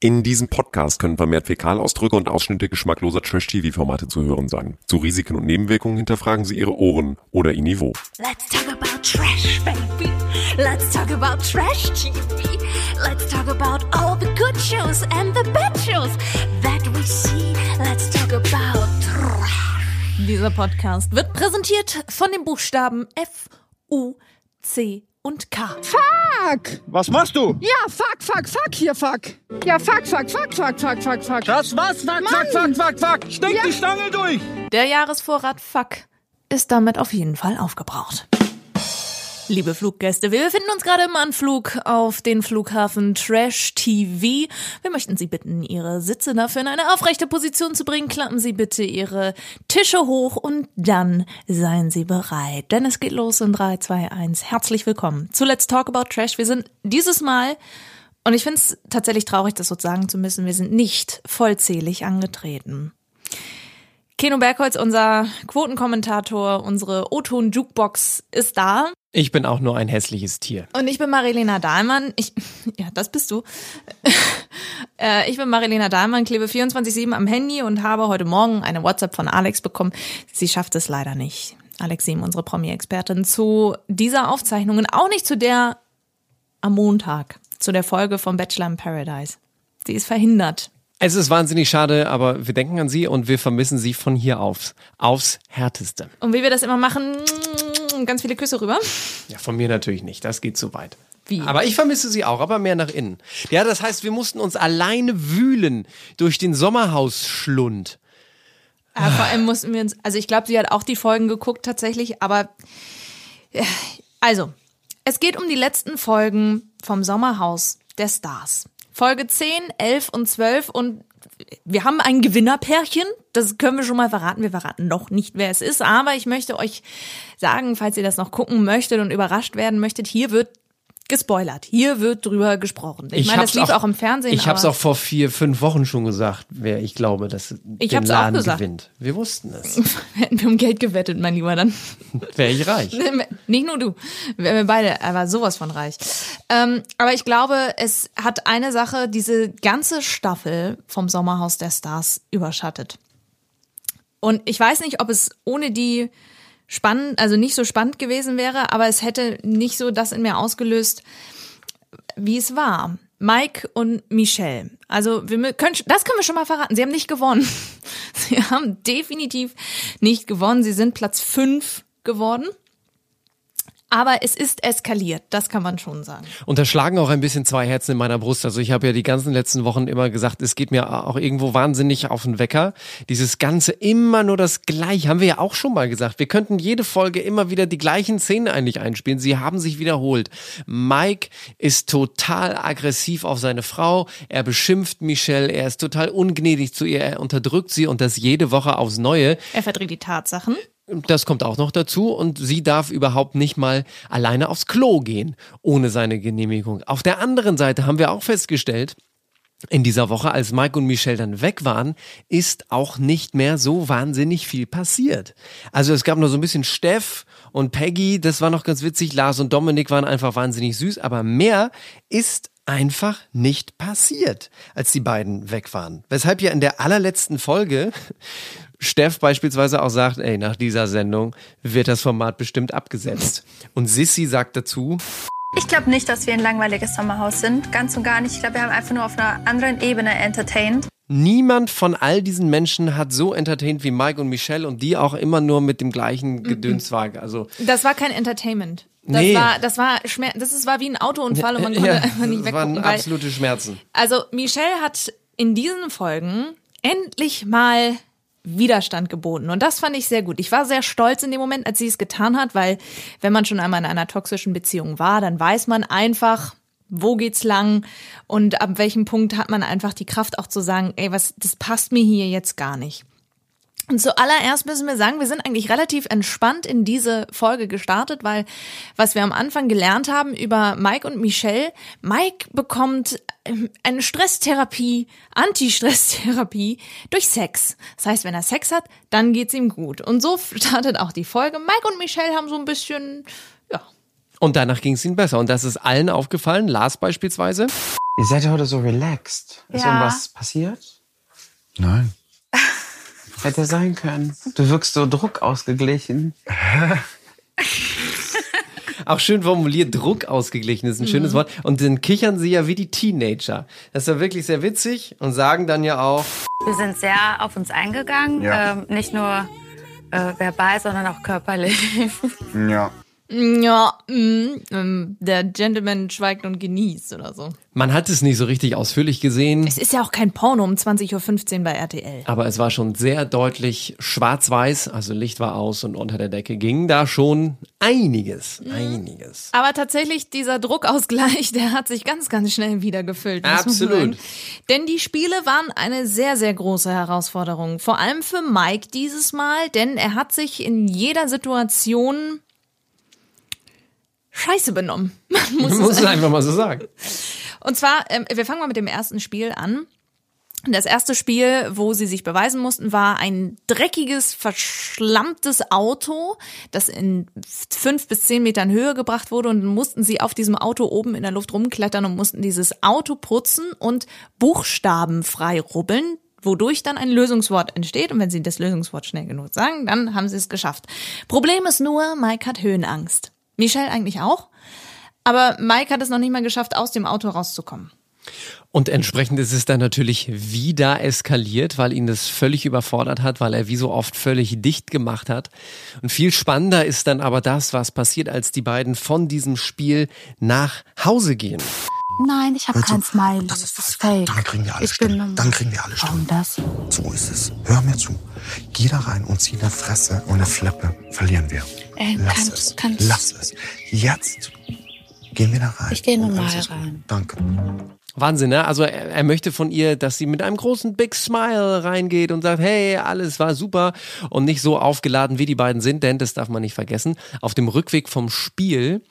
In diesem Podcast können vermehrt Fäkalausdrücke und Ausschnitte geschmackloser Trash-TV-Formate zu hören sein. Zu Risiken und Nebenwirkungen hinterfragen Sie Ihre Ohren oder Ihr Niveau. Let's talk about trash, baby. Let's talk about trash TV. Let's talk about all the good shows and the bad shows that we see. Let's talk about trash. Dieser Podcast wird präsentiert von den Buchstaben F, U, C und K. Fuck! Was machst du? Ja, fuck, fuck, fuck hier, fuck. Ja, fuck, fuck, fuck, fuck, fuck, fuck, fuck. Das was? Fuck, fuck, fuck, fuck, fuck. Steck Ja. die Stange durch. Der Jahresvorrat Fuck ist damit auf jeden Fall aufgebraucht. Liebe Fluggäste, wir befinden uns gerade im Anflug auf den Flughafen Trash TV. Wir möchten Sie bitten, Ihre Sitze dafür in eine aufrechte Position zu bringen. Klappen Sie bitte Ihre Tische hoch und dann seien Sie bereit. Denn es geht los in 3, 2, 1. Herzlich willkommen zu Let's Talk About Trash. Wir sind dieses Mal, und ich finde es tatsächlich traurig, das so sagen zu müssen, wir sind nicht vollzählig angetreten. Keno Bergholz, unser Quotenkommentator, unsere O-Ton-Jukebox ist da. Ich bin auch nur ein hässliches Tier. Und ich bin Marilena Dahlmann. Ich, ja, das bist du. Äh, ich bin Marilena Dahlmann, klebe 24-7 am Handy und habe heute Morgen eine WhatsApp von Alex bekommen. Sie schafft es leider nicht. Alex Siem, unsere Promi-Expertin, zu dieser Aufzeichnung und auch nicht zu der am Montag, zu der Folge vom Bachelor in Paradise. Sie ist verhindert. Es ist wahnsinnig schade, aber wir denken an Sie und wir vermissen Sie von hier auf. Aufs Härteste. Und wie wir das immer machen, ganz viele Küsse rüber. Ja, von mir natürlich nicht. Das geht zu weit. Wie? Aber ich vermisse sie auch, aber mehr nach innen. Ja, das heißt, wir mussten uns alleine wühlen durch den Sommerhausschlund. Aber vor allem mussten wir uns, also ich glaube, sie hat auch die Folgen geguckt tatsächlich, aber äh, also, es geht um die letzten Folgen vom Sommerhaus der Stars. Folge 10, 11 und 12 und wir haben ein Gewinnerpärchen, das können wir schon mal verraten. Wir verraten noch nicht, wer es ist, aber ich möchte euch sagen, falls ihr das noch gucken möchtet und überrascht werden möchtet, hier wird gespoilert. Hier wird drüber gesprochen. Ich, meine, das lief auch, im Fernsehen. Ich habe es aber- auch vor vier, fünf Wochen schon gesagt, wer ich glaube, dass Ich den hab's auch Laden gesagt. gewinnt. Wir wussten es. Hätten wir um Geld gewettet, mein Lieber, dann. Wäre ich reich. Nicht nur du. Wir wir beide, er war sowas von reich. Ähm, aber ich glaube, es hat eine Sache, diese ganze Staffel vom Sommerhaus der Stars überschattet. Und ich weiß nicht, ob es ohne die spannend, also nicht so spannend gewesen wäre, aber es hätte nicht so das in mir ausgelöst, wie es war. Mike und Michelle. Also wir können, das können wir schon mal verraten. Sie haben nicht gewonnen. Sie haben definitiv nicht gewonnen. Sie sind Platz fünf geworden. Aber es ist eskaliert, das kann man schon sagen. Und da schlagen auch ein bisschen zwei Herzen in meiner Brust. Also ich habe ja die ganzen letzten Wochen immer gesagt, es geht mir auch irgendwo wahnsinnig auf den Wecker. Dieses Ganze immer nur das Gleiche, haben wir ja auch schon mal gesagt. Wir könnten jede Folge immer wieder die gleichen Szenen eigentlich einspielen. Sie haben sich wiederholt. Mike ist total aggressiv auf seine Frau. Er beschimpft Michelle. Er ist total ungnädig zu ihr. Er unterdrückt sie und das jede Woche aufs Neue. Er verdreht die Tatsachen. Das kommt auch noch dazu und sie darf überhaupt nicht mal alleine aufs Klo gehen, ohne seine Genehmigung. Auf der anderen Seite haben wir auch festgestellt, in dieser Woche, als Mike und Michelle dann weg waren, ist auch nicht mehr so wahnsinnig viel passiert. Also es gab nur so ein bisschen Steff und Peggy, das war noch ganz witzig. Lars und Dominik waren einfach wahnsinnig süß, aber mehr ist einfach nicht passiert, als die beiden weg waren. Weshalb ja in der allerletzten Folge Steff beispielsweise auch sagt, ey, nach dieser Sendung wird das Format bestimmt abgesetzt. Und Sissy sagt dazu, Ich glaube nicht, dass wir ein langweiliges Sommerhaus sind. Ganz und gar nicht. Ich glaube, wir haben einfach nur auf einer anderen Ebene entertained. Niemand von all diesen Menschen hat so entertained wie Mike und Michelle und die auch immer nur mit dem gleichen Gedöns war. Also Das war kein Entertainment. Das Nee. war, das war Schmer das ist, war wie ein Autounfall und man konnte ja, einfach nicht das waren weggucken. Absolute Schmerzen. also Michelle hat in diesen Folgen endlich mal Widerstand geboten. Und das fand ich sehr gut. Ich war sehr stolz in dem Moment, als sie es getan hat, weil wenn man schon einmal in einer toxischen Beziehung war, dann weiß man einfach, wo geht's lang und ab welchem Punkt hat man einfach die Kraft auch zu sagen, ey, was, das passt mir hier jetzt gar nicht. Und zuallererst müssen wir sagen, wir sind eigentlich relativ entspannt in diese Folge gestartet, weil was wir am Anfang gelernt haben über Mike und Michelle, Mike bekommt ähm, eine Stresstherapie, Anti-Stresstherapie durch Sex. Das heißt, wenn er Sex hat, dann geht's ihm gut. Und so startet auch die Folge. Mike und Michelle haben so ein bisschen, ja, Und danach ging es ihnen besser. Und das ist allen aufgefallen, Lars beispielsweise. Ihr seid ja heute so relaxed. Ist Ja. irgendwas passiert? Nein. Hätte sein können. Du wirkst so druckausgeglichen. Auch schön formuliert, Druck ausgeglichen ist ein schönes Wort. Und dann kichern sie ja wie die Teenager. Das ist ja wirklich sehr witzig und sagen dann ja auch, Wir sind sehr auf uns eingegangen. Ja. Ähm, nicht nur äh, verbal, sondern auch körperlich. Ja. Ja, mm, ähm, der Gentleman schweigt und genießt oder so. man hat es nicht so richtig ausführlich gesehen. Es ist ja auch kein Porno um 20.15 Uhr bei RTL. Aber es war schon sehr deutlich schwarz-weiß, also Licht war aus und unter der Decke ging da schon einiges, einiges. Aber tatsächlich, dieser Druckausgleich, der hat sich ganz, ganz schnell wieder gefüllt. Absolut. Denn die Spiele waren eine sehr, sehr große Herausforderung. Vor allem für Mike dieses Mal, denn er hat sich in jeder Situation scheiße benommen. Man muss Man muss es einfach mal so sagen. Und zwar, ähm, wir fangen mal mit dem ersten Spiel an. Das erste Spiel, wo sie sich beweisen mussten, war ein dreckiges, verschlammtes Auto, das in fünf bis zehn Metern Höhe gebracht wurde und mussten sie auf diesem Auto oben in der Luft rumklettern und mussten dieses Auto putzen und Buchstaben frei rubbeln, wodurch dann ein Lösungswort entsteht und wenn sie das Lösungswort schnell genug sagen, dann haben sie es geschafft. Problem ist nur, Mike hat Höhenangst. Michelle eigentlich auch. Aber Mike hat es noch nicht mal geschafft, aus dem Auto rauszukommen. Und entsprechend ist es dann natürlich wieder eskaliert, weil ihn das völlig überfordert hat, weil er wie so oft völlig dicht gemacht hat. Und viel spannender ist dann aber das, was passiert, als die beiden von diesem Spiel nach Hause gehen. Nein, ich habe kein Smiley. Das ist das ist fake. Dann kriegen wir alle ich bin Stimmen. Dann kriegen wir alle Warum Stimmen. das? So ist es. Hör mir zu. Geh da rein und zieh eine Fresse und eine Flippe. Verlieren wir. Ey, Lass kannst- es. kannst- Lass es. Jetzt gehen wir da rein. Ich gehe normal gut. rein. Danke. Wahnsinn, ne? Also er, er möchte von ihr, dass sie mit einem großen Big Smile reingeht und sagt, hey, alles war super und nicht so aufgeladen, wie die beiden sind, denn das darf man nicht vergessen. Auf dem Rückweg vom Spiel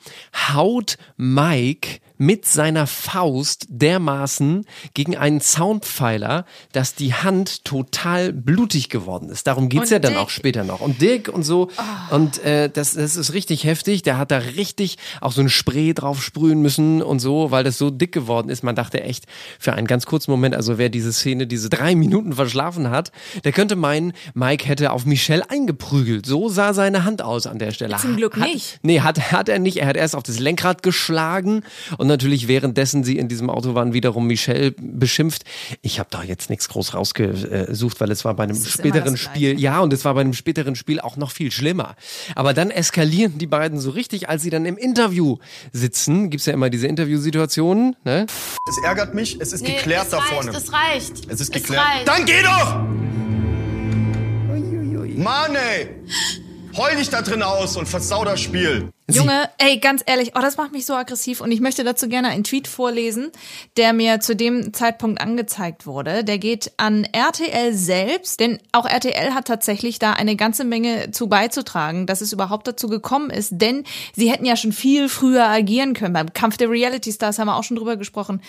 haut Mike mit seiner Faust dermaßen gegen einen Soundpfeiler, dass die Hand total blutig geworden ist. Darum geht's Und ja dann Dick- auch später noch. Und Dick und so. Und äh, das, das ist richtig heftig. Der hat da richtig auch so ein Spray drauf sprühen müssen und so, weil das so dick geworden ist. Man dachte echt, für einen ganz kurzen Moment, also wer diese Szene, diese drei Minuten verschlafen hat, der könnte meinen, Mike hätte auf Michelle eingeprügelt. So sah seine Hand aus an der Stelle. Zum Glück hat, nicht. Nee, hat, hat er nicht. Er hat erst auf das Lenkrad geschlagen und natürlich währenddessen sie in diesem Auto waren, wiederum Michelle beschimpft. Ich habe da jetzt nichts groß rausgesucht, weil es war bei einem späteren Spiel, ja, und es war bei einem späteren Spiel auch noch viel schlimmer. Aber dann eskalieren die beiden so richtig, als sie dann im Interview sitzen. Gibt's ja immer diese Interviewsituationen, ne? Es ärgert mich, es ist geklärt es da reicht, vorne. Es reicht. Es ist Es geklärt. reicht. Dann geh doch! Mann, ey! Heul dich da drin aus und versau das Spiel. Junge, ey, ganz ehrlich, oh, das macht mich so aggressiv und ich möchte dazu gerne einen Tweet vorlesen, der mir zu dem Zeitpunkt angezeigt wurde. Der geht an RTL selbst, denn auch RTL hat tatsächlich da eine ganze Menge zu beizutragen, dass es überhaupt dazu gekommen ist, denn sie hätten ja schon viel früher agieren können. Beim Kampf der Reality Stars haben wir auch schon drüber gesprochen,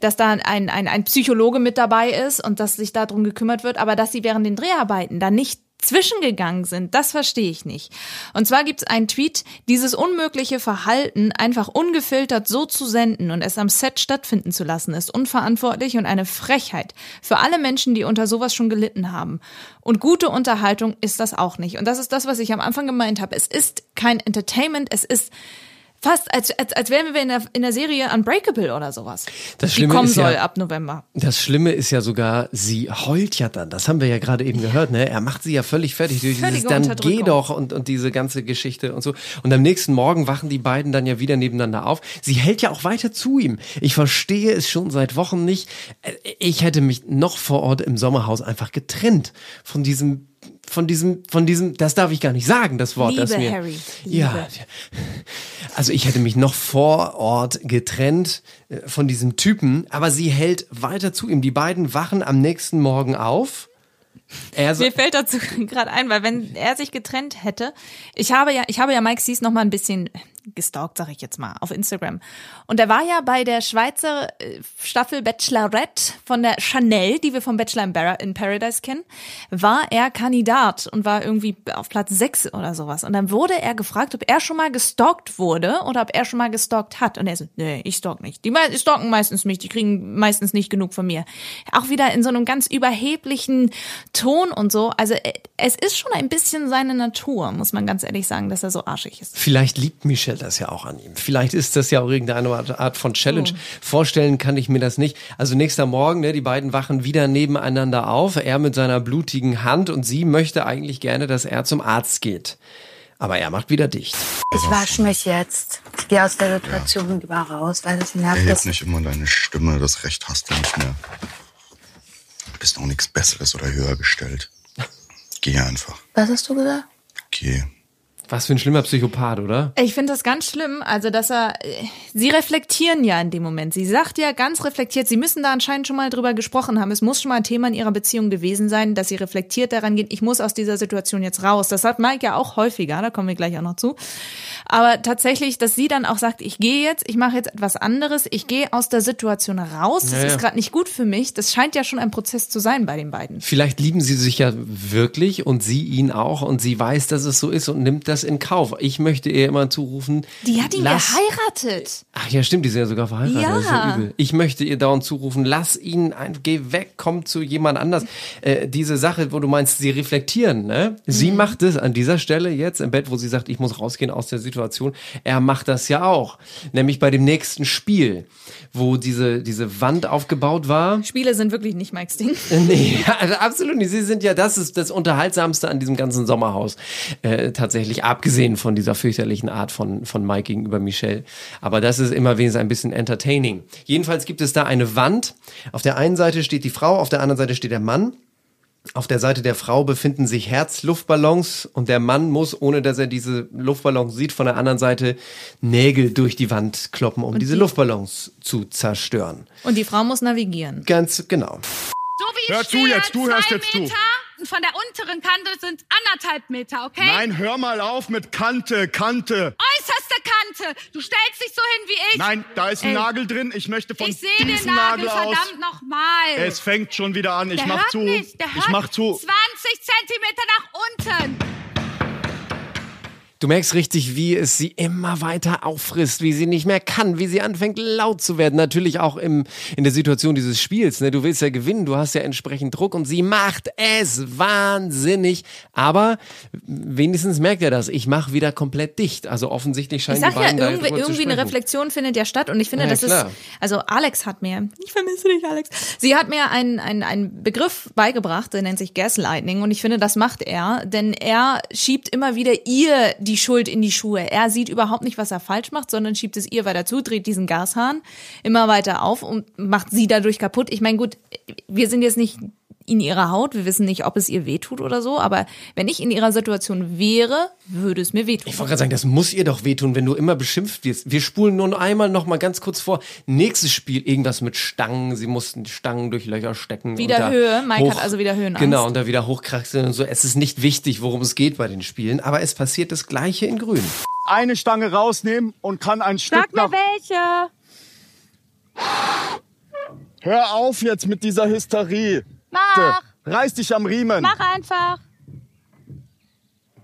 dass da ein, ein, ein Psychologe mit dabei ist und dass sich darum gekümmert wird, aber dass sie während den Dreharbeiten da nicht zwischengegangen sind, das verstehe ich nicht. Und zwar gibt es einen Tweet, dieses unmögliche Verhalten einfach ungefiltert so zu senden und es am Set stattfinden zu lassen, ist unverantwortlich und eine Frechheit für alle Menschen, die unter sowas schon gelitten haben. Und gute Unterhaltung ist das auch nicht. Und das ist das, was ich am Anfang gemeint habe. Es ist kein Entertainment, es ist fast, als, als, als wären wir in der, in der Serie Unbreakable oder sowas. Das die Schlimme kommen ist ja- soll ab November. Das Schlimme ist ja sogar, sie heult ja dann. Das haben wir ja gerade eben gehört, ne? Er macht sie ja völlig fertig durch dieses dann geh doch und, und diese ganze Geschichte und so. Und am nächsten Morgen wachen die beiden dann ja wieder nebeneinander auf. Sie hält ja auch weiter zu ihm. Ich verstehe es schon seit Wochen nicht. Äh, Ich hätte mich noch vor Ort im Sommerhaus einfach getrennt von diesem von diesem, von diesem, das darf ich gar nicht sagen, das Wort. das Liebe mir, Harry, Ja, Liebe. also ich hätte mich noch vor Ort getrennt äh, von diesem Typen, aber sie hält weiter zu ihm. Die beiden wachen am nächsten Morgen auf. Er so, Mir fällt dazu gerade ein, weil wenn er sich getrennt hätte, ich habe ja, ich habe ja Mike Sees noch mal ein bisschen gestalkt, sag ich jetzt mal, auf Instagram. Und er war ja bei der Schweizer äh, Staffel Bachelorette von der Chanel, die wir vom Bachelor in, Paradise kennen, war er Kandidat und war irgendwie auf Platz sechs oder sowas. Und dann wurde er gefragt, ob er schon mal gestalkt wurde oder ob er schon mal gestalkt hat. Und er so, nee, ich stalk nicht. Die stalken meistens mich, die kriegen meistens nicht genug von mir. Auch wieder in so einem ganz überheblichen Ton und so. Also äh, es ist schon ein bisschen seine Natur, muss man ganz ehrlich sagen, dass er so arschig ist. Vielleicht liebt Michelle das ja auch an ihm. Vielleicht ist das ja auch irgendeine Art- von Challenge. Oh. Vorstellen kann ich mir das nicht. Also nächster Morgen, ne, die beiden wachen wieder nebeneinander auf. Er mit seiner blutigen Hand und sie möchte eigentlich gerne, dass er zum Arzt geht. Aber er macht wieder dicht. Ich wasche mich jetzt. Ich gehe aus der Situation lieber raus, weil das nervt. Erheb nicht immer deine Stimme, das Recht hast du nicht mehr. Du bist auch nichts Besseres oder höher gestellt. Geh einfach. Was hast du gesagt? Geh. Was für ein schlimmer Psychopath, oder? Ich finde das ganz schlimm, also dass er, äh, sie reflektieren ja in dem Moment. Sie sagt ja ganz reflektiert, sie müssen da anscheinend schon mal drüber gesprochen haben. Es muss schon mal ein Thema in ihrer Beziehung gewesen sein, dass sie reflektiert daran geht, ich muss aus dieser Situation jetzt raus. Das hat Mike ja auch häufiger, da kommen wir gleich auch noch zu. Aber tatsächlich, dass sie dann auch sagt, ich gehe jetzt, ich mache jetzt etwas anderes, ich gehe aus der Situation raus, das Ja, ja. ist gerade nicht gut für mich. Das scheint ja schon ein Prozess zu sein bei den beiden. Vielleicht lieben sie sich ja wirklich und sie ihn auch und sie weiß, dass es so ist und nimmt das in Kauf. Ich möchte ihr immer zurufen. Die hat ihn lass, geheiratet. Ach ja, stimmt, die sind ja sogar verheiratet. Das ist ja Ja. übel. Ich möchte ihr dauernd zurufen, lass ihn ein, geh weg, komm zu jemand anders. Äh, diese Sache, wo du meinst, sie reflektieren, ne? Sie Mhm. macht es an dieser Stelle jetzt im Bett, wo sie sagt, ich muss rausgehen aus der Situation. Er macht das ja auch. Nämlich bei dem nächsten Spiel, wo diese, diese Wand aufgebaut war. Spiele sind wirklich nicht Mikes Ding. Nee, also absolut nicht. Sie sind ja, das ist das Unterhaltsamste an diesem ganzen Sommerhaus. Äh, tatsächlich, abgesehen von dieser fürchterlichen Art von, von Mike gegenüber Michelle. Aber das ist immer wenigstens ein bisschen entertaining. Jedenfalls gibt es da eine Wand. Auf der einen Seite steht die Frau, auf der anderen Seite steht der Mann. Auf der Seite der Frau befinden sich Herzluftballons und der Mann muss, ohne dass er diese Luftballons sieht, von der anderen Seite Nägel durch die Wand kloppen, um diese die- Luftballons zu zerstören. Und die Frau muss navigieren. Ganz genau. So wie ich Hör zu jetzt, du hörst jetzt zu. Von der unteren Kante sind anderthalb Meter, okay? Nein, hör mal auf mit Kante, Kante. Äußerste Kante. Du stellst dich so hin wie ich. Nein, da ist ein Ey, Nagel drin. Ich möchte von Ich sehe den diesem Nagel, Nagel aus. verdammt nochmal. Es fängt schon wieder an. Ich der mach hört zu. Nicht, der hört ich mach zu. 20 Zentimeter nach unten. Du merkst richtig, wie es sie immer weiter auffrisst, wie sie nicht mehr kann, wie sie anfängt laut zu werden. Natürlich auch im, in der Situation dieses Spiels. Ne? Du willst ja gewinnen, du hast ja entsprechend Druck und sie macht es wahnsinnig. Aber wenigstens merkt er das. Ich mache wieder komplett dicht. Also offensichtlich Ich scheinen sag die ja, beiden irgendwie, irgendwie eine. Reflexion findet ja statt und ich finde, Ja, das klar. ist, also Alex hat mir, ich vermisse dich, Alex, sie hat mir einen, einen, einen Begriff beigebracht, der nennt sich Gaslighting und ich finde, das macht er, denn er schiebt immer wieder ihr die Schuld in die Schuhe. Er sieht überhaupt nicht, was er falsch macht, sondern schiebt es ihr weiter zu, dreht diesen Gashahn immer weiter auf und macht sie dadurch kaputt. Ich meine, gut, wir sind jetzt nicht in ihrer Haut, wir wissen nicht, ob es ihr wehtut oder so, aber wenn ich in ihrer Situation wäre, würde es mir wehtun. Ich wollte gerade sagen, das muss ihr doch wehtun, wenn du immer beschimpft wirst. Wir spulen nur einmal noch mal ganz kurz vor. Nächstes Spiel, irgendwas mit Stangen. Sie mussten die Stangen durch Löcher stecken. Wieder und da Höhe. Mike hat also wieder Höhenangst. Genau, und da wieder hochkraxeln und so. Es ist nicht wichtig, worum es geht bei den Spielen, aber es passiert das Gleiche in Grün. Eine Stange rausnehmen und kann ein Stück Sag mir nach... welche. Hör auf jetzt mit dieser Hysterie. Mach. Reiß dich am Riemen. Mach einfach.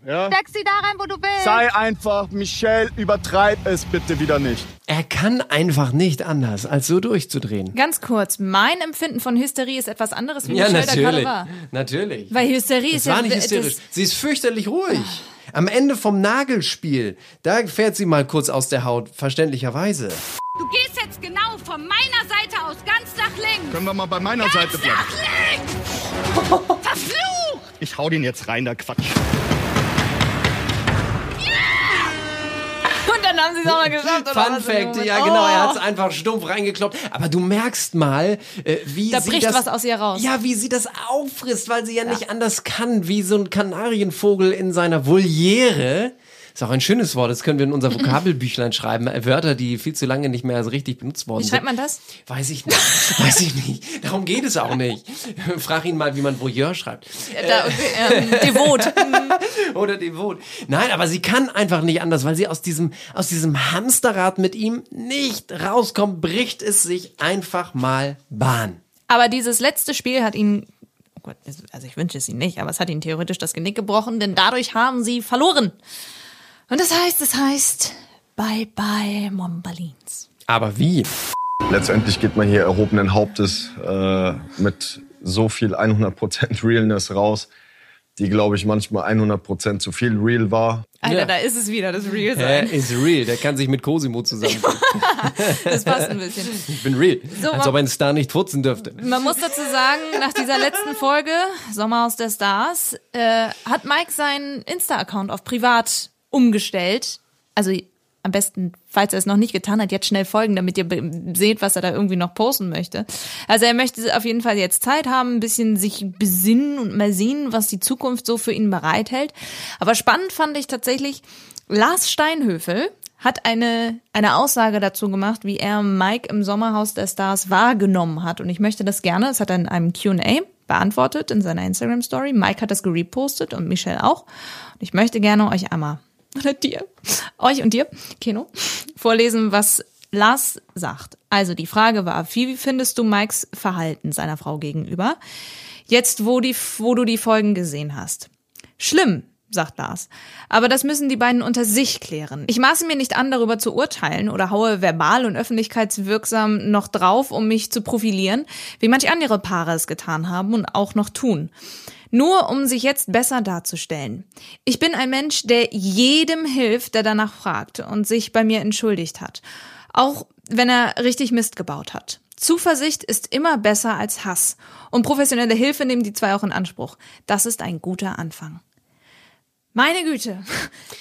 Ja? Steck sie da rein, wo du willst. Sei einfach, Michelle, übertreib es bitte wieder nicht. Er kann einfach nicht anders, als so durchzudrehen. Ganz kurz, mein Empfinden von Hysterie ist etwas anderes, wie Ja, Michelle da gerade natürlich. war. Natürlich. Weil Hysterie Das ist ja war nicht das- hysterisch. Sie ist fürchterlich ruhig. Am Ende vom Nagelspiel, da fährt sie mal kurz aus der Haut, verständlicherweise. Du gehst jetzt genau von meiner Seite aus ganz nach links. Können wir mal bei meiner Ganz Seite bleiben? nach links. Verflucht. Ich hau den jetzt rein, der Quatsch. Dann haben sie es auch noch geschafft. Fun Fact, ja genau, er Oh. hat es einfach stumpf reingekloppt. Aber du merkst mal, äh, wie Da sie bricht das, was aus ihr raus. Ja, wie sie das auffrisst, weil sie ja, nicht anders kann, wie so ein Kanarienvogel in seiner Voliere Ist auch ein schönes Wort. Das können wir in unser Vokabelbüchlein schreiben. Wörter, die viel zu lange nicht mehr so richtig benutzt worden Wie sind. schreibt man das? Weiß ich nicht. Weiß ich nicht. Darum geht es auch nicht. Frag ihn mal, wie man Voyeur schreibt. Da, okay, ähm, devot. Oder devot. Nein, aber sie kann einfach nicht anders, weil sie aus diesem, aus diesem Hamsterrad mit ihm nicht rauskommt, bricht es sich einfach mal Bahn. Aber dieses letzte Spiel hat ihn, oh also ich wünsche es ihm nicht, aber es hat ihn theoretisch das Genick gebrochen, denn dadurch haben sie verloren. Und das heißt, es heißt, bye bye Mombalins. Aber wie? Letztendlich geht man hier erhobenen Hauptes äh, mit so viel 100% Realness raus, die, glaube ich, manchmal 100% zu viel real war. Alter, Ja. da ist es wieder, das Real Er sein. ist real. Der kann sich mit Cosimo zusammen. Das passt ein bisschen. Ich bin real. So, Als ob ein Star nicht furzen dürfte. Man muss dazu sagen, nach dieser letzten Folge, Sommerhaus der Stars, äh, hat Mike seinen Insta-Account auf privat umgestellt. Also am besten, falls er es noch nicht getan hat, jetzt schnell folgen, damit ihr seht, was er da irgendwie noch posten möchte. Also er möchte auf jeden Fall jetzt Zeit haben, ein bisschen sich besinnen und mal sehen, was die Zukunft so für ihn bereithält. Aber spannend fand ich tatsächlich, Lars Steinhöfel hat eine, eine Aussage dazu gemacht, wie er Mike im Sommerhaus der Stars wahrgenommen hat. Und ich möchte das gerne, das hat er in einem Q&A beantwortet in seiner Instagram-Story. Mike hat das gerepostet und Michelle auch. Und ich möchte gerne euch einmal, oder dir, euch und dir, Keno, vorlesen, was Lars sagt. Also die Frage war, wie findest du Mikes Verhalten seiner Frau gegenüber? Jetzt, wo, die, wo du die Folgen gesehen hast. Schlimm, sagt Lars. Aber das müssen die beiden unter sich klären. Ich maße mir nicht an, darüber zu urteilen oder haue verbal und öffentlichkeitswirksam noch drauf, um mich zu profilieren, wie manch andere Paare es getan haben und auch noch tun. Nur um sich jetzt besser darzustellen. Ich bin ein Mensch, der jedem hilft, der danach fragt und sich bei mir entschuldigt hat. Auch wenn er richtig Mist gebaut hat. Zuversicht ist immer besser als Hass. Und professionelle Hilfe nehmen die zwei auch in Anspruch. Das ist ein guter Anfang. Meine Güte,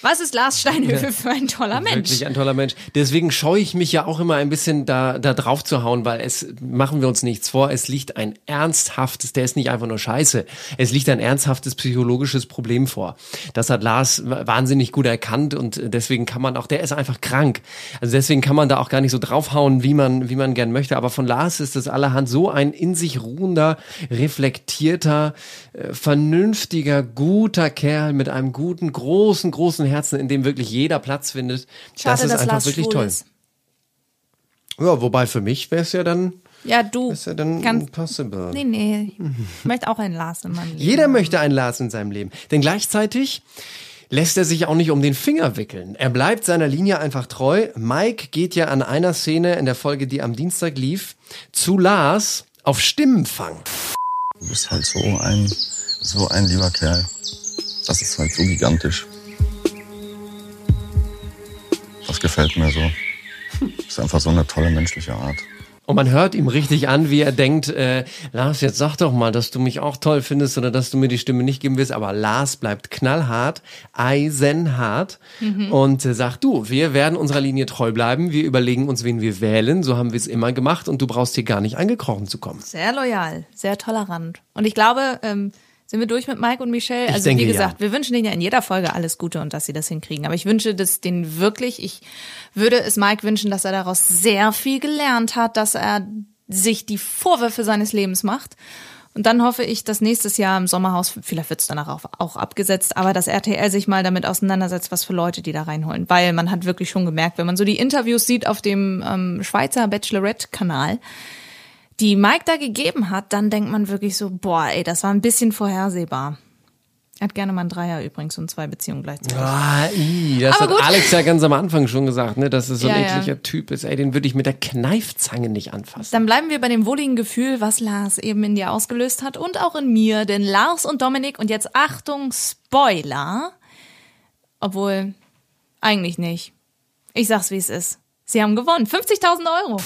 was ist Lars Steinhöfel für ein toller Mensch? Wirklich ein toller Mensch. Deswegen scheue ich mich ja auch immer ein bisschen da, da drauf zu hauen, weil es, machen wir uns nichts vor, es liegt ein ernsthaftes, der ist nicht einfach nur scheiße, es liegt ein ernsthaftes psychologisches Problem vor. Das hat Lars wahnsinnig gut erkannt und deswegen kann man auch, der ist einfach krank. Also deswegen kann man da auch gar nicht so draufhauen, wie man, wie man gern möchte. Aber von Lars ist das allerhand so ein in sich ruhender, reflektierter, äh, vernünftiger, guter Kerl mit einem guten, großen, großen Herzen, in dem wirklich jeder Platz findet. Schade, das ist dass einfach Lars wirklich toll. ist. Ja, wobei für mich wäre es ja dann, Ja, du. ist ja dann Ganz- impossible. Nee, nee. Ich möchte auch einen Lars in meinem Leben. Jeder möchte einen Lars in seinem Leben. Denn gleichzeitig lässt er sich auch nicht um den Finger wickeln. Er bleibt seiner Linie einfach treu. Mike geht ja an einer Szene in der Folge, die am Dienstag lief, zu Lars auf Stimmenfang. Du bist halt so ein, so ein lieber Kerl. Das ist halt so gigantisch. Das gefällt mir so. Das ist einfach so eine tolle menschliche Art. Und man hört ihm richtig an, wie er denkt, äh, Lars, jetzt sag doch mal, dass du mich auch toll findest oder dass du mir die Stimme nicht geben willst. Aber Lars bleibt knallhart, eisenhart Mhm. und äh, sagt, du, wir werden unserer Linie treu bleiben. Wir überlegen uns, wen wir wählen. So haben wir es immer gemacht und du brauchst hier gar nicht angekrochen zu kommen. Sehr loyal, sehr tolerant. Und ich glaube, ähm, sind wir durch mit Mike und Michelle? Ich also denke, wie ja. gesagt, wir wünschen denen ja in jeder Folge alles Gute und dass sie das hinkriegen. Aber ich wünsche das denen wirklich. Ich würde es Mike wünschen, dass er daraus sehr viel gelernt hat, dass er sich die Vorwürfe seines Lebens macht. Und dann hoffe ich, dass nächstes Jahr im Sommerhaus, vielleicht wird es danach auch, auch abgesetzt, aber dass RTL sich mal damit auseinandersetzt, was für Leute die da reinholen. Weil man hat wirklich schon gemerkt, wenn man so die Interviews sieht auf dem ähm, Schweizer Bachelorette-Kanal, die Mike da gegeben hat, dann denkt man wirklich so, boah, ey, das war ein bisschen vorhersehbar. Er hat gerne mal einen Dreier übrigens und zwei Beziehungen gleichzeitig. Ah, i, das Aber hat gut. Alex ja ganz am Anfang schon gesagt, ne, dass es so ein Ja, ja. ekliger Typ ist. Ey, den würde ich mit der Kneifzange nicht anfassen. Dann bleiben wir bei dem wohligen Gefühl, was Lars eben in dir ausgelöst hat und auch in mir, denn Lars und Dominik und jetzt Achtung, Spoiler, obwohl eigentlich nicht. Ich sag's wie es ist. Sie haben gewonnen. 50.000 Euro.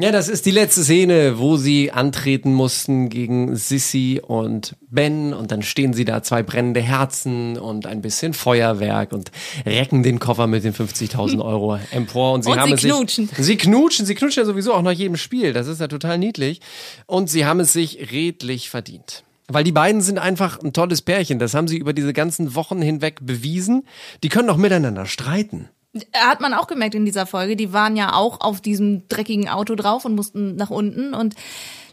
Ja, das ist die letzte Szene, wo sie antreten mussten gegen Sissy und Ben und dann stehen sie da, zwei brennende Herzen und ein bisschen Feuerwerk und recken den Koffer mit den 50.000 Euro empor und sie Und haben sie es sich, knutschen. Sie knutschen, sie knutschen ja sowieso auch nach jedem Spiel, das ist ja total niedlich und sie haben es sich redlich verdient. Weil die beiden sind einfach ein tolles Pärchen, das haben sie über diese ganzen Wochen hinweg bewiesen. Die können auch miteinander streiten. Hat man auch gemerkt in dieser Folge. Die waren ja auch auf diesem dreckigen Auto drauf und mussten nach unten. Und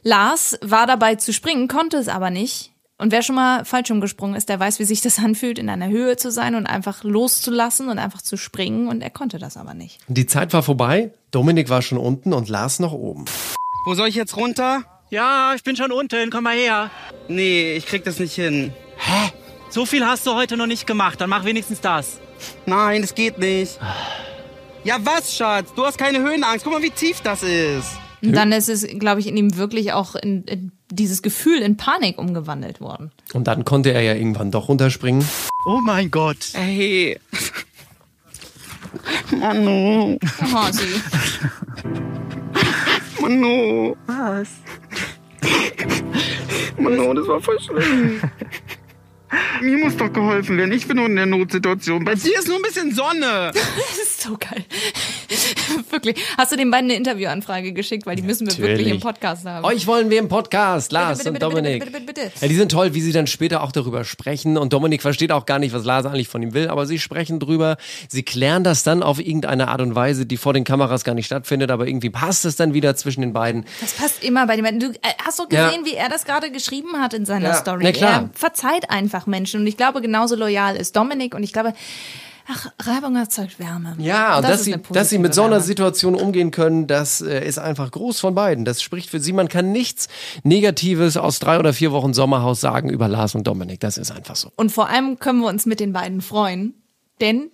Lars war dabei zu springen, konnte es aber nicht. Und wer schon mal Fallschirm gesprungen ist, der weiß, wie sich das anfühlt, in einer Höhe zu sein und einfach loszulassen und einfach zu springen. Und er konnte das aber nicht. Die Zeit war vorbei, Dominik war schon unten und Lars noch oben. Wo soll ich jetzt runter? Ja, ich bin schon unten, komm mal her. Nee, ich krieg das nicht hin. Hä? So viel hast du heute noch nicht gemacht, dann mach wenigstens das. Nein, das geht nicht. Ja, was, Schatz? Du hast keine Höhenangst. Guck mal, wie tief das ist. Und dann ist es, glaube ich, in ihm wirklich auch in, in dieses Gefühl in Panik umgewandelt worden. Und dann konnte er ja irgendwann doch runterspringen. Oh mein Gott. Ey. Manu. Sie. Manu. Was? Manu, das war voll schlimm. Mir muss doch geholfen werden. Ich bin nur in der Notsituation. Bei dir ist nur ein bisschen Sonne. Das ist so geil. wirklich. Hast du den beiden eine Interviewanfrage geschickt? Weil die müssen wir Natürlich. wirklich im Podcast haben. Euch wollen wir im Podcast, Lars bitte, und bitte, bitte, Dominik. bitte, bitte, bitte, bitte. Ja, die sind toll, wie sie dann später auch darüber sprechen. Und Dominik versteht auch gar nicht, was Lars eigentlich von ihm will, aber sie sprechen drüber. Sie klären das dann auf irgendeine Art und Weise, die vor den Kameras gar nicht stattfindet, aber irgendwie passt es dann wieder zwischen den beiden. Das passt immer bei den beiden. Du äh, hast doch Ja. gesehen, wie er das gerade geschrieben hat in seiner Ja, Story. na klar. Er verzeiht einfach Menschen. Und ich glaube, genauso loyal ist Dominik. Und ich glaube, ach, Reibung erzeugt Wärme. Ja, und dass, ist sie, dass sie mit so einer. Situation umgehen können, das äh, ist einfach groß von beiden. Das spricht für sie. Man kann nichts Negatives aus drei oder vier Wochen Sommerhaus sagen über Lars und Dominik. Das ist einfach so. Und vor allem können wir uns mit den beiden freuen, denn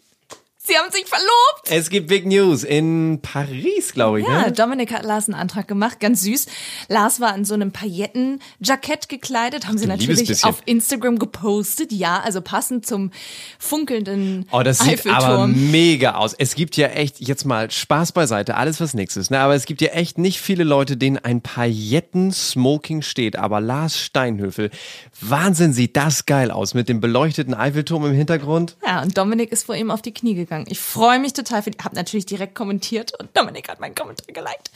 sie haben sich verlobt. Es gibt Big News in Paris, glaube ich. Ja, ne? Dominik hat Lars einen Antrag gemacht, ganz süß. Lars war in so einem Paillettenjackett gekleidet, haben sie natürlich auf Instagram gepostet. Ja, also passend zum funkelnden Oh, das sieht aber mega aus. Es gibt ja echt, jetzt mal Spaß beiseite, alles was nix ist, ne? aber es gibt ja echt nicht viele Leute, denen ein Pailletten-Smoking steht. Aber Lars Steinhöfel, Wahnsinn, sieht das geil aus mit dem beleuchteten Eiffelturm im Hintergrund. Ja, und Dominik ist vor ihm auf die Knie gegangen. Ich freue mich total. Für, hab natürlich direkt kommentiert und Dominik hat meinen Kommentar geliked.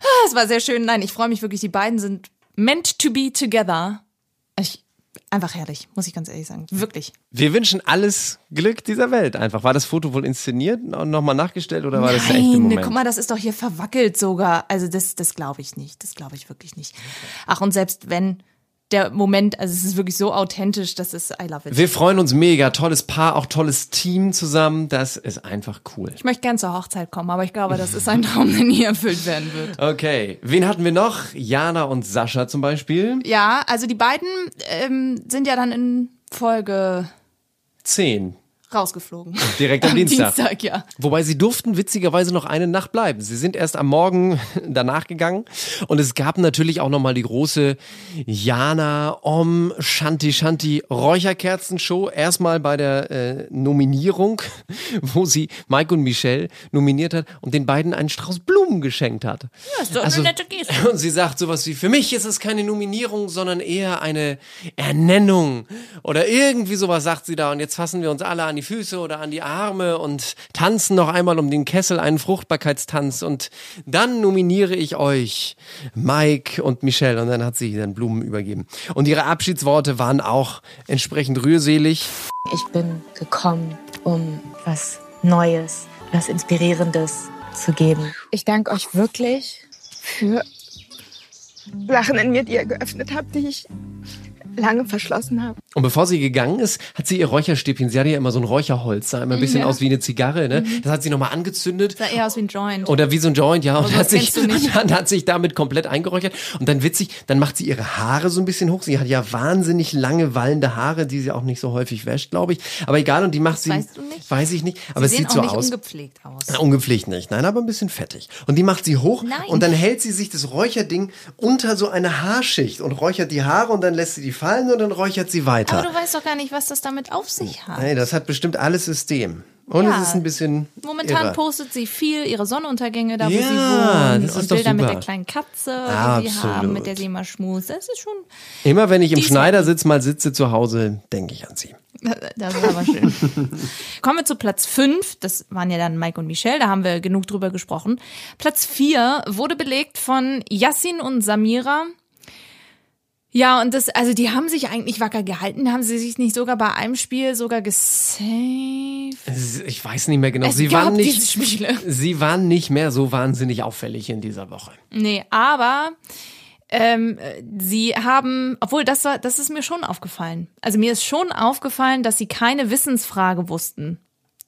Ah, Es war sehr schön. Nein, ich freue mich wirklich. Die beiden sind meant to be together. Ich, einfach herrlich, muss ich ganz ehrlich sagen. Wirklich. Wir wünschen alles Glück dieser Welt einfach. War das Foto wohl inszeniert und nochmal nachgestellt oder war das der echte Nein, Moment? guck mal, das ist doch hier verwackelt sogar. Also das, das glaube ich nicht. Das glaube ich wirklich nicht. Ach, und selbst wenn der Moment, also es ist wirklich so authentisch, das ist, I love it. Wir freuen uns mega. Tolles Paar, auch tolles Team zusammen. Das ist einfach cool. ich möchte gern zur Hochzeit kommen, aber ich glaube, das ist ein Traum, der nie erfüllt werden wird. Okay, wen hatten wir noch? Jana und Sascha zum Beispiel. Ja, also die beiden ähm, sind ja dann in Folge Zehn. Rausgeflogen. Direkt am Dienstag. Dienstag, ja. Wobei sie durften witzigerweise noch eine Nacht bleiben. Sie sind erst am Morgen danach gegangen und es gab natürlich auch nochmal die große Jana Om Shanti Shanti Räucherkerzenshow. Erstmal bei der äh, Nominierung, wo sie Mike und Michelle nominiert hat und den beiden einen Strauß Blumen geschenkt hat. Ja, ist doch Also- eine nette Geste. Und sie sagt sowas wie, für mich ist es keine Nominierung, sondern eher eine Ernennung. Oder irgendwie sowas sagt sie da. Und jetzt fassen wir uns alle an die Füße oder an die Arme und tanzen noch einmal um den Kessel einen Fruchtbarkeitstanz. Und dann nominiere ich euch, Mike und Michelle. Und dann hat sie dann Blumen übergeben. Und ihre Abschiedsworte waren auch entsprechend rührselig. Ich bin gekommen, um was Neues, was Inspirierendes zu geben. Ich danke euch wirklich für Sachen in mir, die ihr geöffnet habt, die ich lange verschlossen habe. Und bevor sie gegangen ist, hat sie ihr Räucherstäbchen, sie hatte ja immer so ein Räucherholz, sah immer ein bisschen Ja. aus wie eine Zigarre, ne? Das hat sie nochmal angezündet. Sah eher aus wie ein Joint. Oder wie so ein Joint, ja. Und hat sich, dann hat sich damit komplett eingeräuchert. Und dann witzig, dann macht sie ihre Haare so ein bisschen hoch. Sie hat ja wahnsinnig lange wallende Haare, die sie auch nicht so häufig wäscht, glaube ich. Aber egal, und die macht sie. weißt du? Weiß ich nicht. Aber Sie es sieht auch so nicht aus. ungepflegt aus. Na, ungepflegt nicht, nein, aber ein bisschen fettig. Und die macht sie hoch Nein. und dann hält sie sich das Räucherding unter so eine Haarschicht und räuchert die Haare und dann lässt sie die fallen und dann räuchert sie weiter. Aber du weißt doch gar nicht, was das damit auf sich hat. Nee, das hat bestimmt alles System. Und Ja. es ist ein bisschen. Momentan irre. postet sie viel ihre Sonnenuntergänge, da wo Ja, sie wohnt. das ist und doch Bilder mit super. der kleinen Katze, die sie haben, Absolut. mit der sie immer schmust. Das ist schon, Immer wenn ich im Schneidersitz mal sitze zu Hause, denke ich an sie. das ist aber schön. Kommen wir zu Platz 5. Das waren ja dann Mike und Michelle, da haben wir genug drüber gesprochen. Platz 4 wurde belegt von Yassin und Samira. Ja, und das, also die haben sich eigentlich wacker gehalten. Haben sie sich nicht sogar bei einem Spiel sogar gesaved? Ich weiß nicht mehr genau. Es sie gab waren nicht. diese Spiele. Sie waren nicht mehr so wahnsinnig auffällig in dieser Woche. Nee, aber ähm, sie haben, obwohl das war, das ist mir schon aufgefallen. Also mir ist schon aufgefallen, dass sie keine Wissensfrage wussten.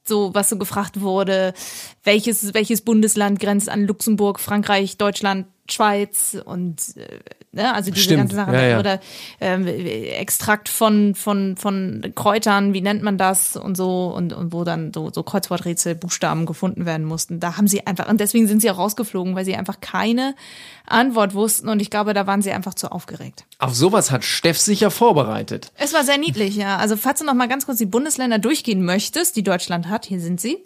So, was so gefragt wurde, welches, welches Bundesland grenzt an Luxemburg, Frankreich, Deutschland, Schweiz und äh, ne, also diese Stimmt, ganze Sache. ja, ja. Oder ähm, Extrakt von, von, von Kräutern, wie nennt man das und so, und, und wo dann so, so Kreuzworträtsel, Buchstaben gefunden werden mussten. Da haben sie einfach, und deswegen sind sie auch rausgeflogen, weil sie einfach keine Antwort wussten und ich glaube, da waren sie einfach zu aufgeregt. Auf sowas hat Steff sicher vorbereitet. Es war sehr niedlich, ja. Also falls du noch mal ganz kurz die Bundesländer durchgehen möchtest, die Deutschland hat, hier sind sie.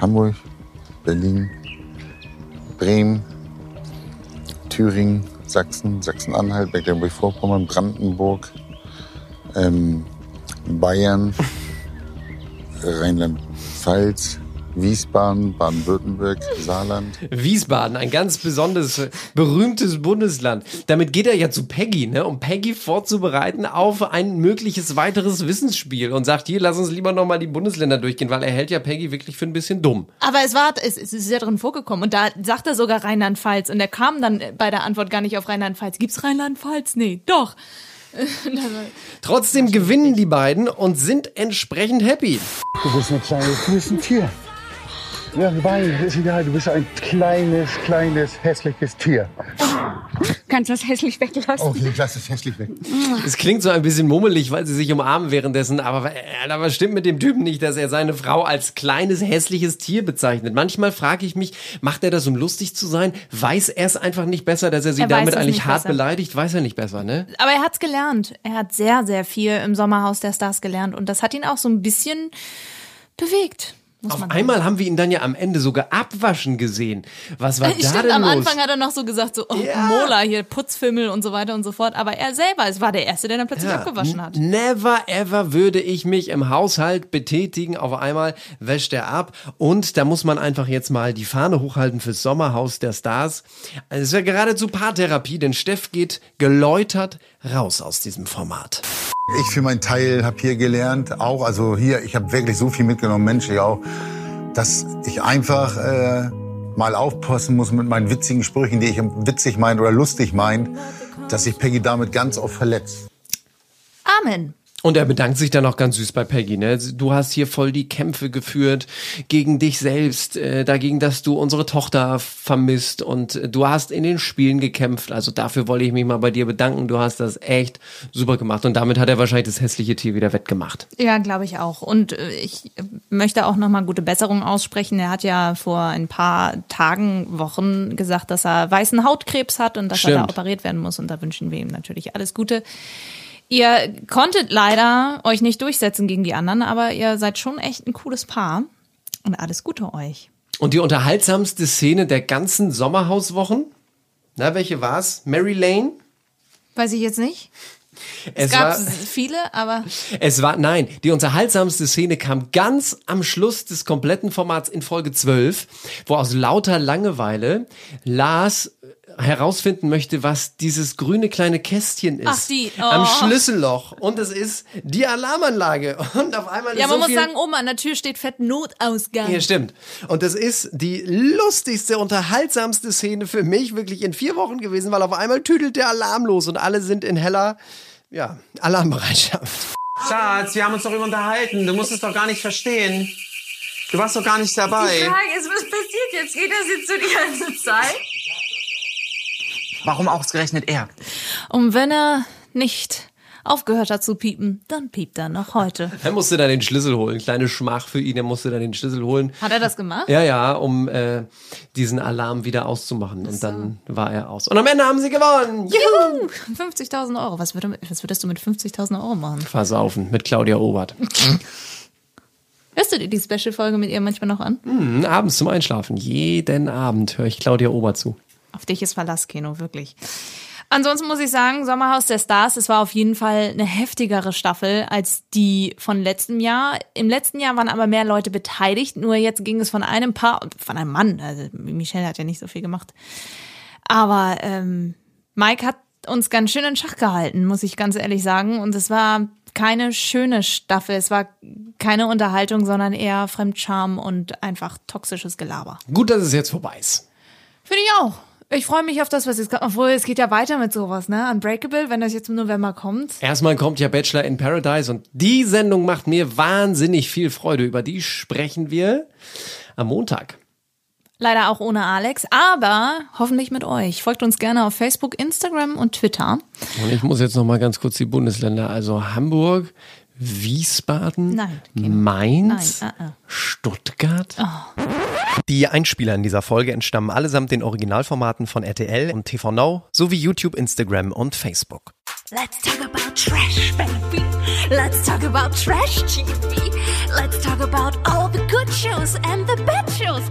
Hamburg, Berlin, Bremen, Thüringen, Sachsen, Sachsen-Anhalt, Mecklenburg-Vorpommern, Brandenburg, ähm, Bayern, Rheinland-Pfalz, Wiesbaden, Baden-Württemberg, Saarland. Wiesbaden, ein ganz besonderes, berühmtes Bundesland. Damit geht er ja zu Peggy, ne, um Peggy vorzubereiten auf ein mögliches weiteres Wissensspiel und sagt, hier, lass uns lieber nochmal die Bundesländer durchgehen, weil er hält ja Peggy wirklich für ein bisschen dumm. Aber es war, es, es ist ja drin vorgekommen und da sagt er sogar Rheinland-Pfalz und er kam dann bei der Antwort gar nicht auf Rheinland-Pfalz. Gibt's Rheinland-Pfalz? Nee, doch. Trotzdem gewinnen die beiden und sind entsprechend happy. Du bist ein kleines, du bist ein Tier. Ja, Wein, ist egal, du bist ein kleines, kleines, hässliches Tier. Kannst das hässlich weglassen? Okay, lass es hässlich weg. Es klingt so ein bisschen mummelig, weil sie sich umarmen währenddessen, aber, äh, aber stimmt mit dem Typen nicht, dass er seine Frau als kleines, hässliches Tier bezeichnet. Manchmal frage ich mich, macht er das, um lustig zu sein? Weiß er es einfach nicht besser, dass er sie Er damit es eigentlich hart besser. beleidigt? Weiß er nicht besser, ne? Aber er hat's gelernt. Er hat sehr, sehr viel im Sommerhaus der Stars gelernt und das hat ihn auch so ein bisschen bewegt. Muss Auf einmal haben wir ihn dann ja am Ende sogar abwaschen gesehen. Was war da Stimmt, denn am los? Anfang hat er noch so gesagt, so, oh, Mola hier, Putzfimmel und so weiter und so fort. Aber er selber, es war der Erste, der dann plötzlich Ja, abgewaschen hat. Never ever würde ich mich im Haushalt betätigen. Auf einmal wäscht er ab. Und da muss man einfach jetzt mal die Fahne hochhalten fürs Sommerhaus der Stars. Also Es ist ja geradezu Paartherapie, denn Steff geht geläutert raus aus diesem Format. Ich für meinen Teil habe hier gelernt, auch, also hier, ich habe wirklich so viel mitgenommen, menschlich auch, dass ich einfach äh, mal aufpassen muss mit meinen witzigen Sprüchen, die ich witzig meine oder lustig meine, dass ich Peggy damit ganz oft verletzt. Amen. Und er bedankt sich dann auch ganz süß bei Peggy. Ne? Du hast hier voll die Kämpfe geführt gegen dich selbst, äh, dagegen, dass du unsere Tochter vermisst und äh, du hast in den Spielen gekämpft. Also dafür wollte ich mich mal bei dir bedanken. Du hast das echt super gemacht und damit hat er wahrscheinlich das hässliche Tier wieder wettgemacht. Ja, glaube ich auch. Und äh, ich möchte auch nochmal gute Besserung aussprechen. Er hat ja vor ein paar Tagen, Wochen gesagt, dass er weißen Hautkrebs hat und dass er da Stimmt. operiert werden muss. Und da wünschen wir ihm natürlich alles Gute. Ihr konntet leider euch nicht durchsetzen gegen die anderen, aber ihr seid schon echt ein cooles Paar. Und alles Gute euch. Und die unterhaltsamste Szene der ganzen Sommerhauswochen? Na, welche war's? Mary Lane? Weiß ich jetzt nicht. Es, Es gab viele, aber Es war, nein, die unterhaltsamste Szene kam ganz am Schluss des kompletten Formats in Folge 12, wo aus lauter Langeweile Lars herausfinden möchte, was dieses grüne kleine Kästchen ist. Ach, die, oh. Am Schlüsselloch. Und es ist die Alarmanlage. Und auf einmal ist ja, man so muss viel sagen, oben an der Tür steht fett Notausgang. ja, stimmt. Und das ist die lustigste, unterhaltsamste Szene für mich wirklich in vier Wochen gewesen, weil auf einmal tüdelt der Alarm los und alle sind in heller, ja, Alarmbereitschaft. Schatz, wir haben uns doch über unterhalten. Du musst es doch gar nicht verstehen. Du warst doch gar nicht dabei. Die Frage ist, was passiert jetzt? Geht das jetzt so die ganze Zeit? Warum ausgerechnet er? Und wenn er nicht aufgehört hat zu piepen, dann piept er noch heute. Er musste dann den Schlüssel holen. Kleine Schmach für ihn, er musste dann den Schlüssel holen. Hat er das gemacht? Ja, ja, um äh, diesen Alarm wieder auszumachen. Und dann war er aus. Und am Ende haben sie gewonnen. Juhu! 50.000 Euro. Was, würde, was würdest du mit 50.000 Euro machen? Versaufen mit Claudia Obert. Hörst du dir die Special-Folge mit ihr manchmal noch an? Hm, abends zum Einschlafen. Jeden Abend höre ich Claudia Ober zu. Auf dich ist Verlass, Keno, wirklich. Ansonsten muss ich sagen, Sommerhaus der Stars, es war auf jeden Fall eine heftigere Staffel als die von letztem Jahr. Im letzten Jahr waren aber mehr Leute beteiligt, nur jetzt ging es von einem Paar, von einem Mann, also Michelle hat ja nicht so viel gemacht. Aber ähm, Mike hat uns ganz schön in Schach gehalten, muss ich ganz ehrlich sagen. Und es war keine schöne Staffel. Es war keine Unterhaltung, sondern eher Fremdscham und einfach toxisches Gelaber. Gut, dass es jetzt vorbei ist. Finde ich auch. Ich freue mich auf das, was jetzt kommt. Obwohl, es geht ja weiter mit sowas, ne? Unbreakable, wenn das jetzt im November kommt. Erstmal kommt ja Bachelor in Paradise und die Sendung macht mir wahnsinnig viel Freude. Über die sprechen wir am Montag. Leider auch ohne Alex, aber hoffentlich mit euch. Folgt uns gerne auf Facebook, Instagram und Twitter. Und ich muss jetzt noch mal ganz kurz die Bundesländer, also Hamburg, Wiesbaden, Nein, Mainz, Nein, ah, ah. Stuttgart. Die Einspieler in dieser Folge entstammen allesamt den Originalformaten von RTL und TV Now sowie YouTube, Instagram und Facebook. Let's talk about trash, baby. Let's talk about trash TV. Let's talk about all the good shows and the bad shows